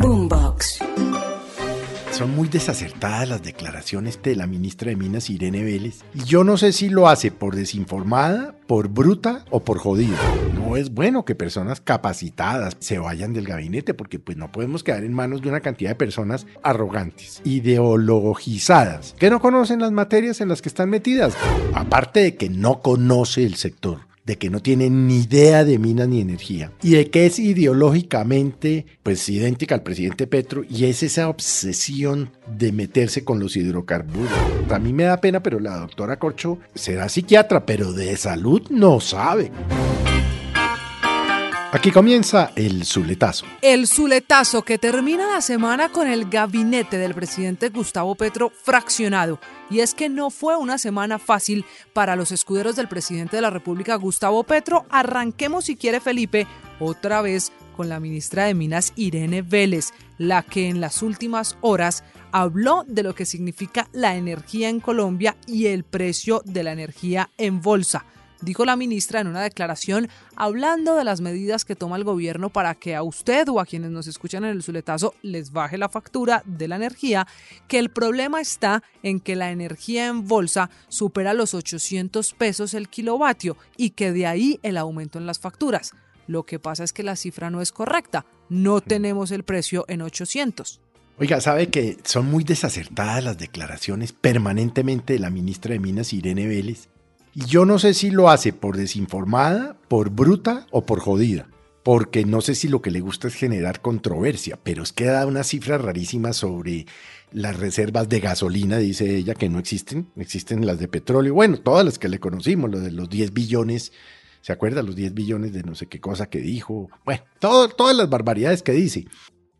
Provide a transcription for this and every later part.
Boombox. Son muy desacertadas las declaraciones de la ministra de Minas, Irene Vélez. Y yo no sé si lo hace por desinformada, por bruta o por jodida. No es bueno que personas capacitadas se vayan del gabinete porque pues no podemos quedar en manos de una cantidad de personas arrogantes, ideologizadas, que no conocen las materias en las que están metidas. Aparte de que no conoce el sector de que no tiene ni idea de minas ni energía y de que es ideológicamente pues idéntica al presidente Petro y es esa obsesión de meterse con los hidrocarburos. A mí me da pena, pero la doctora Corcho será psiquiatra, pero de salud no sabe. Aquí comienza el Zuletazo. El Zuletazo que termina la semana con el gabinete del presidente Gustavo Petro fraccionado. Y es que no fue una semana fácil para los escuderos del presidente de la República, Gustavo Petro. Arranquemos, si quiere, Felipe, otra vez con la ministra de Minas, Irene Vélez, la que en las últimas horas habló de lo que significa la energía en Colombia y el precio de la energía en bolsa dijo la ministra en una declaración hablando de las medidas que toma el gobierno para que a usted o a quienes nos escuchan en el Zuletazo les baje la factura de la energía, que el problema está en que la energía en bolsa supera los 800 pesos el kilovatio y que de ahí el aumento en las facturas. Lo que pasa es que la cifra no es correcta, no tenemos el precio en 800. Oiga, sabe que son muy desacertadas las declaraciones permanentemente de la ministra de Minas, Irene Vélez, y yo no sé si lo hace por desinformada, por bruta o por jodida. Porque no sé si lo que le gusta es generar controversia, pero es que da una cifra rarísima sobre las reservas de gasolina, dice ella, que no existen, existen las de petróleo, bueno, todas las que le conocimos, lo de los 10 billones, ¿se acuerda? Los 10 billones de no sé qué cosa que dijo, bueno, todas las barbaridades que dice.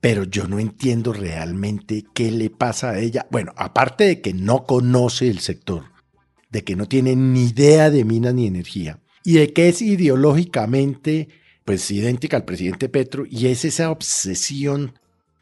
Pero yo no entiendo realmente qué le pasa a ella. Bueno, aparte de que no conoce el sector, de que no tiene ni idea de minas ni energía y de que es ideológicamente pues idéntica al presidente Petro y es esa obsesión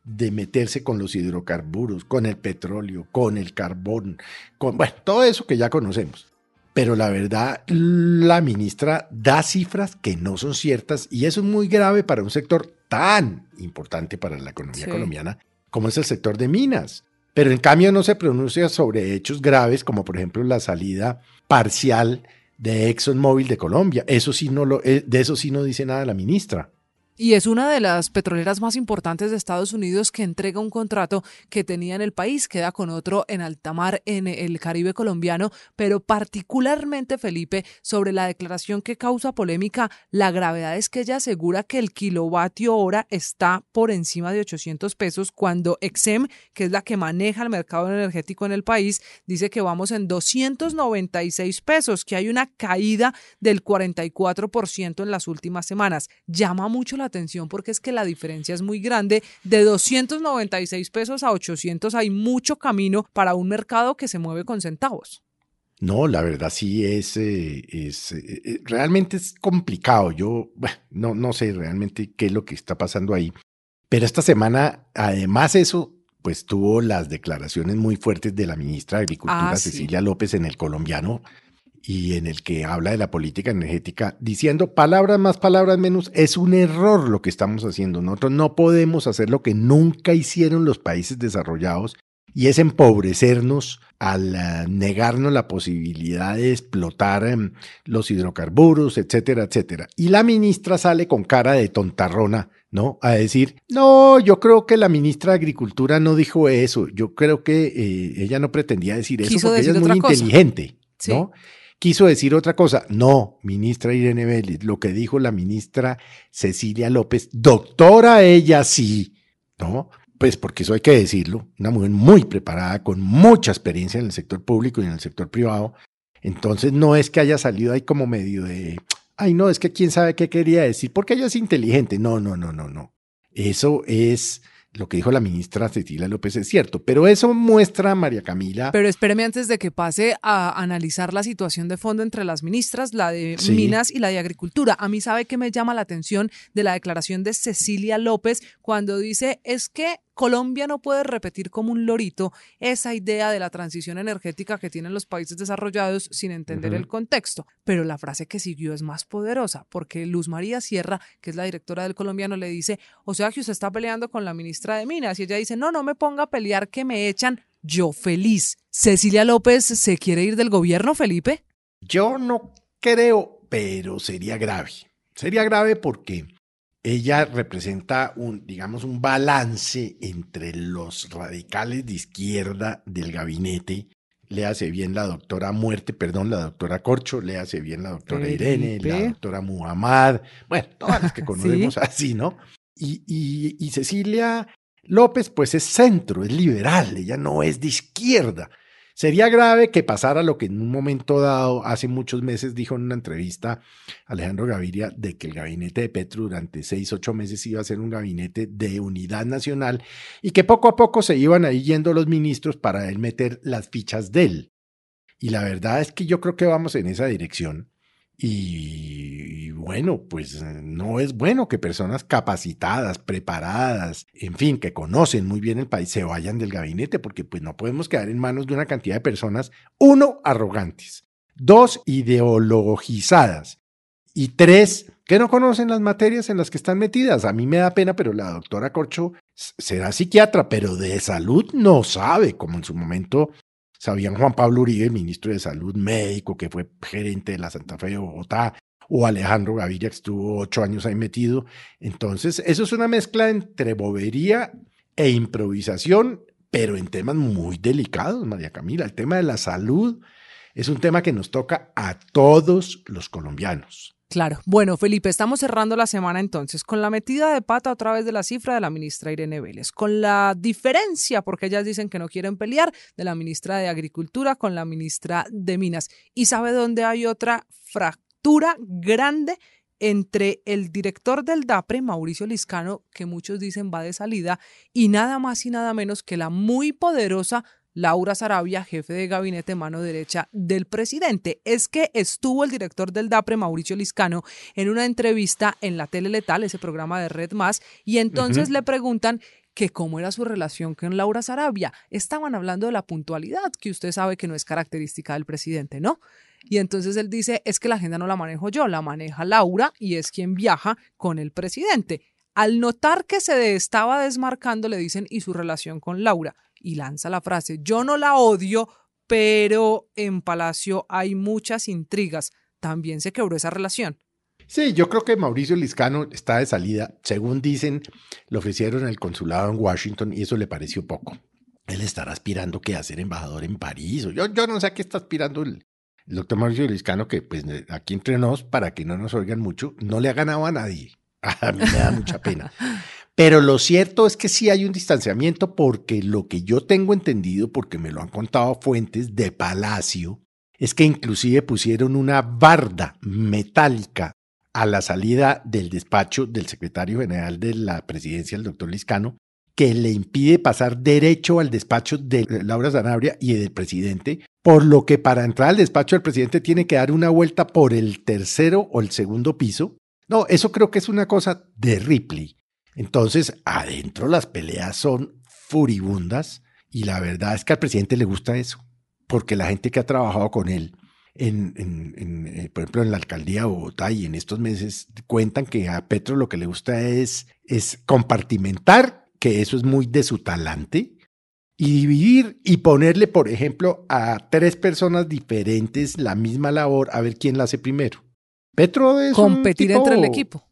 de meterse con los hidrocarburos, con el petróleo, con el carbón, con bueno, todo eso que ya conocemos. Pero la verdad, la ministra da cifras que no son ciertas y eso es muy grave para un sector tan importante para la economía colombiana como es el sector de minas pero en cambio no se pronuncia sobre hechos graves como por ejemplo la salida parcial de ExxonMobil de Colombia. Eso sí no lo, eh, de eso sí no dice nada la ministra. Y es una de las petroleras más importantes de Estados Unidos que entrega un contrato que tenía en el país, queda con otro en alta mar en el Caribe colombiano, pero particularmente Felipe, sobre la declaración que causa polémica, la gravedad es que ella asegura que el kilovatio hora está por encima de 800 pesos cuando Exem, que es la que maneja el mercado energético en el país, dice que vamos en 296 pesos, que hay una caída del 44% en las últimas semanas. Llama mucho la atención porque es que la diferencia es muy grande. De 296 pesos a 800 hay mucho camino para un mercado que se mueve con centavos. No, la verdad sí es, eh, es eh, eh, realmente es complicado. Yo no, no sé realmente qué es lo que está pasando ahí. Pero esta semana, además eso, pues tuvo las declaraciones muy fuertes de la ministra de Agricultura, ah, Cecilia López, en el colombiano, y en el que habla de la política energética, diciendo palabras más, palabras menos, es un error lo que estamos haciendo. Nosotros no podemos hacer lo que nunca hicieron los países desarrollados y es empobrecernos al eh, negarnos la posibilidad de explotar em, los hidrocarburos, etcétera, etcétera. Y la ministra sale con cara de tontarrona, ¿no? A decir, no, yo creo que la ministra de Agricultura no dijo eso, yo creo que eh, ella no pretendía decir eso porque ella es muy inteligente, ¿no? Quiso decir otra cosa. No, ministra Irene Vélez, lo que dijo la ministra Cecilia López, doctora ella sí, ¿no? Pues porque eso hay que decirlo, una mujer muy preparada, con mucha experiencia en el sector público y en el sector privado. Entonces no es que haya salido ahí como medio de, ay no, es que quién sabe qué quería decir, porque ella es inteligente. No, no, no, no, no. Eso es lo que dijo la ministra Cecilia López es cierto, pero eso muestra, María Camila. Pero espéreme antes de que pase a analizar la situación de fondo entre las ministras, la de Minas y la de Agricultura. A mí sabe que me llama la atención de la declaración de Cecilia López cuando dice es que Colombia no puede repetir como un lorito esa idea de la transición energética que tienen los países desarrollados sin entender el contexto. Pero la frase que siguió es más poderosa, porque Luz María Sierra, que es la directora del colombiano, le dice, o sea que usted está peleando con la ministra de Minas. Y ella dice, no, no me ponga a pelear que me echan. Yo feliz. ¿Cecilia López se quiere ir del gobierno, Felipe? Yo no creo, pero sería grave. Sería grave porque ella representa un, digamos, un balance entre los radicales de izquierda del gabinete. Le hace bien la doctora Muerte, perdón, la doctora Corcho, le hace bien la doctora Irene, la doctora Muhammad, bueno, todas las que conocemos así, ¿no? Y, y, y Cecilia López, pues es centro, es liberal, ella no es de izquierda. Sería grave que pasara lo que en un momento dado, hace muchos meses, dijo en una entrevista Alejandro Gaviria, de que el gabinete de Petro durante seis, ocho meses iba a ser un gabinete de unidad nacional y que poco a poco se iban ahí yendo los ministros para él meter las fichas de él. Y la verdad es que yo creo que vamos en esa dirección. Y, bueno, pues eh, no es bueno que personas capacitadas, preparadas, en fin, que conocen muy bien el país, se vayan del gabinete, porque pues no podemos quedar en manos de una cantidad de personas, uno, arrogantes, dos, ideologizadas, y tres, que no conocen las materias en las que están metidas. A mí me da pena, pero la doctora Corcho será psiquiatra, pero de salud no sabe, como en su momento sabían Juan Pablo Uribe, ministro de Salud, médico, que fue gerente de la Santa Fe de Bogotá, o Alejandro Gaviria, que estuvo ocho años ahí metido. Entonces, eso es una mezcla entre bobería e improvisación, pero en temas muy delicados, María Camila. El tema de la salud es un tema que nos toca a todos los colombianos. Claro. Bueno, Felipe, estamos cerrando la semana entonces con la metida de pata otra vez de la cifra de la ministra Irene Vélez, con la diferencia, porque ellas dicen que no quieren pelear, de la ministra de Agricultura con la ministra de Minas. ¿Y sabe dónde hay otra fractura grande? entre el director del DAPRE, Mauricio Liscano, que muchos dicen va de salida, y nada más y nada menos que la muy poderosa Laura Sarabia, jefe de gabinete mano derecha del presidente. Es que estuvo el director del DAPRE, Mauricio Liscano, en una entrevista en la Tele Letal, ese programa de Red Más, y entonces le preguntan que cómo era su relación con Laura Sarabia. Estaban hablando de la puntualidad, que usted sabe que no es característica del presidente, ¿no? Y entonces él dice, es que la agenda no la manejo yo, la maneja Laura y es quien viaja con el presidente. Al notar que se estaba desmarcando, le dicen, ¿y su relación con Laura? Y lanza la frase, yo no la odio, pero en Palacio hay muchas intrigas. También se quebró esa relación. Sí, yo creo que Mauricio Liscano está de salida. Según dicen, le ofrecieron el consulado en Washington y eso le pareció poco. Él estará aspirando que a ser embajador en París. Yo, yo no sé a qué está aspirando el, doctor Mauricio Liscano, que pues aquí entre nos, para que no nos oigan mucho, no le ha ganado a nadie. A mí me da mucha pena. Pero lo cierto es que sí hay un distanciamiento porque lo que yo tengo entendido, porque me lo han contado fuentes de Palacio, es que inclusive pusieron una barda metálica a la salida del despacho del secretario general de la presidencia, el doctor Liscano, que le impide pasar derecho al despacho de Laura Zanabria y del presidente, por lo que para entrar al despacho del presidente tiene que dar una vuelta por el tercero o el segundo piso. No, eso creo que es una cosa de Ripley. Entonces, adentro las peleas son furibundas y la verdad es que al presidente le gusta eso, porque la gente que ha trabajado con él, en, eh, por ejemplo, en la alcaldía de Bogotá y en estos meses, cuentan que a Petro lo que le gusta es, es compartimentar, que eso es muy de su talante, y dividir y ponerle, por ejemplo, a tres personas diferentes la misma labor, a ver quién la hace primero. Petro es competir entre el equipo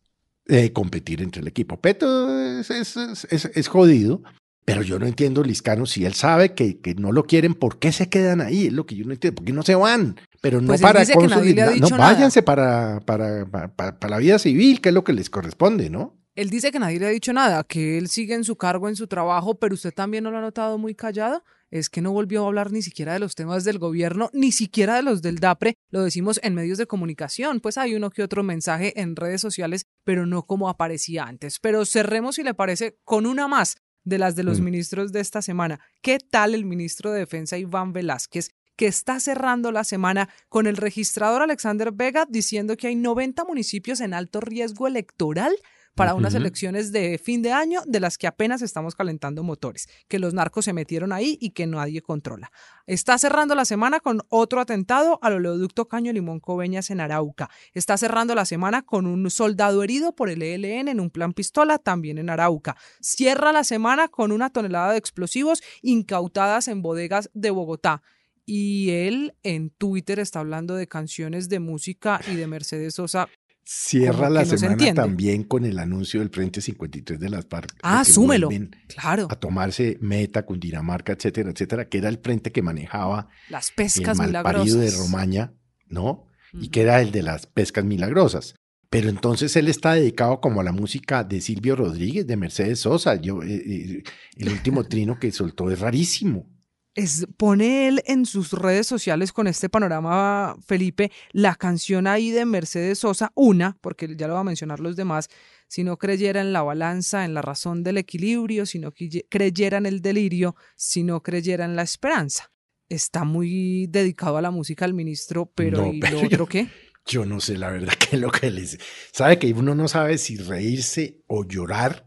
competir entre el equipo. Peto es, es, jodido, pero yo no entiendo, Liscano, si él sabe que, que, no lo quieren, ¿por qué se quedan ahí? Es lo que yo no entiendo, ¿por qué no se van? Pero no pues para consolidar, no, váyanse para, para, para, la vida civil, que es lo que les corresponde, ¿no? Él dice que nadie le ha dicho nada, que él sigue en su cargo, en su trabajo, pero usted también no lo ha notado muy callado es que no volvió a hablar ni siquiera de los temas del gobierno, ni siquiera de los del DAPRE, lo decimos en medios de comunicación, pues hay uno que otro mensaje en redes sociales, pero no como aparecía antes. Pero cerremos, si le parece, con una más de las de los Mm. ministros de esta semana. ¿Qué tal el ministro de Defensa Iván Velázquez? que está cerrando la semana con el registrador Alexander Vega diciendo que hay 90 municipios en alto riesgo electoral para unas elecciones de fin de año de las que apenas estamos calentando motores, que los narcos se metieron ahí y que nadie controla. Está cerrando la semana con otro atentado al oleoducto Caño Limón Coveñas en Arauca. Está cerrando la semana con un soldado herido por el ELN en un plan pistola también en Arauca. Cierra la semana con una tonelada de explosivos incautadas en bodegas de Bogotá. Y él en Twitter está hablando de canciones de música y de Mercedes Sosa Cierra la que no se semana también con el anuncio del Frente 53 de las de Ah, súmelo. Claro, A tomarse Meta, Cundinamarca, etcétera, etcétera, que era el frente que manejaba las el pescas de milagrosas. Romaña, ¿no? Y que era el de las pescas milagrosas. Pero entonces él está dedicado como a la música de Silvio Rodríguez, de Mercedes Sosa. Yo, eh, eh, el último trino que soltó es rarísimo. Es, pone él en sus redes sociales con este panorama, Felipe, la canción ahí de Mercedes Sosa, una, porque ya lo va a mencionar los demás, si no creyera en la balanza, en la razón del equilibrio, si no creyera en el delirio, si no creyera en la esperanza. Está muy dedicado a la música el ministro, pero No, ¿y pero lo yo- otro qué? Yo no sé la verdad que es lo que les... Sabe que uno no sabe si reírse o llorar,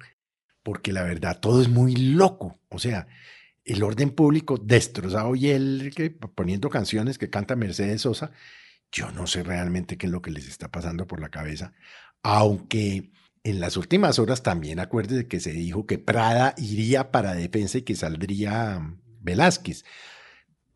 porque la verdad todo es muy loco. O sea, el orden público destrozado y él poniendo canciones que canta Mercedes Sosa, yo no sé realmente qué es lo que les está pasando por la cabeza, aunque en las últimas horas también acuérdese que se dijo que Prada iría para defensa y que saldría mm, Velázquez.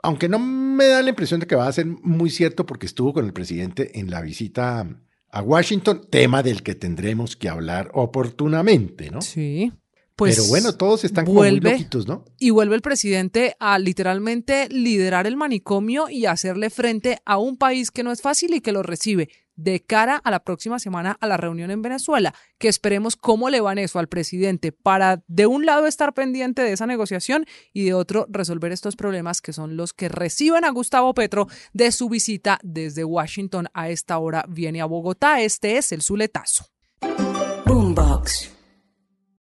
Aunque no me da la impresión de que va a ser muy cierto porque estuvo con el presidente en la visita a Washington, tema del que tendremos que hablar oportunamente, ¿no? Sí. Pues Pero bueno, todos están como muy loquitos, ¿no? Y vuelve el presidente a literalmente liderar el manicomio y hacerle frente a un país que no es fácil y que lo recibe de cara a la próxima semana a la reunión en Venezuela, que esperemos cómo le van eso al presidente para de un lado estar pendiente de esa negociación y de otro resolver estos problemas que son los que reciben a Gustavo Petro de su visita desde Washington a esta hora viene a Bogotá. Este es el Zuletazo. Boombox.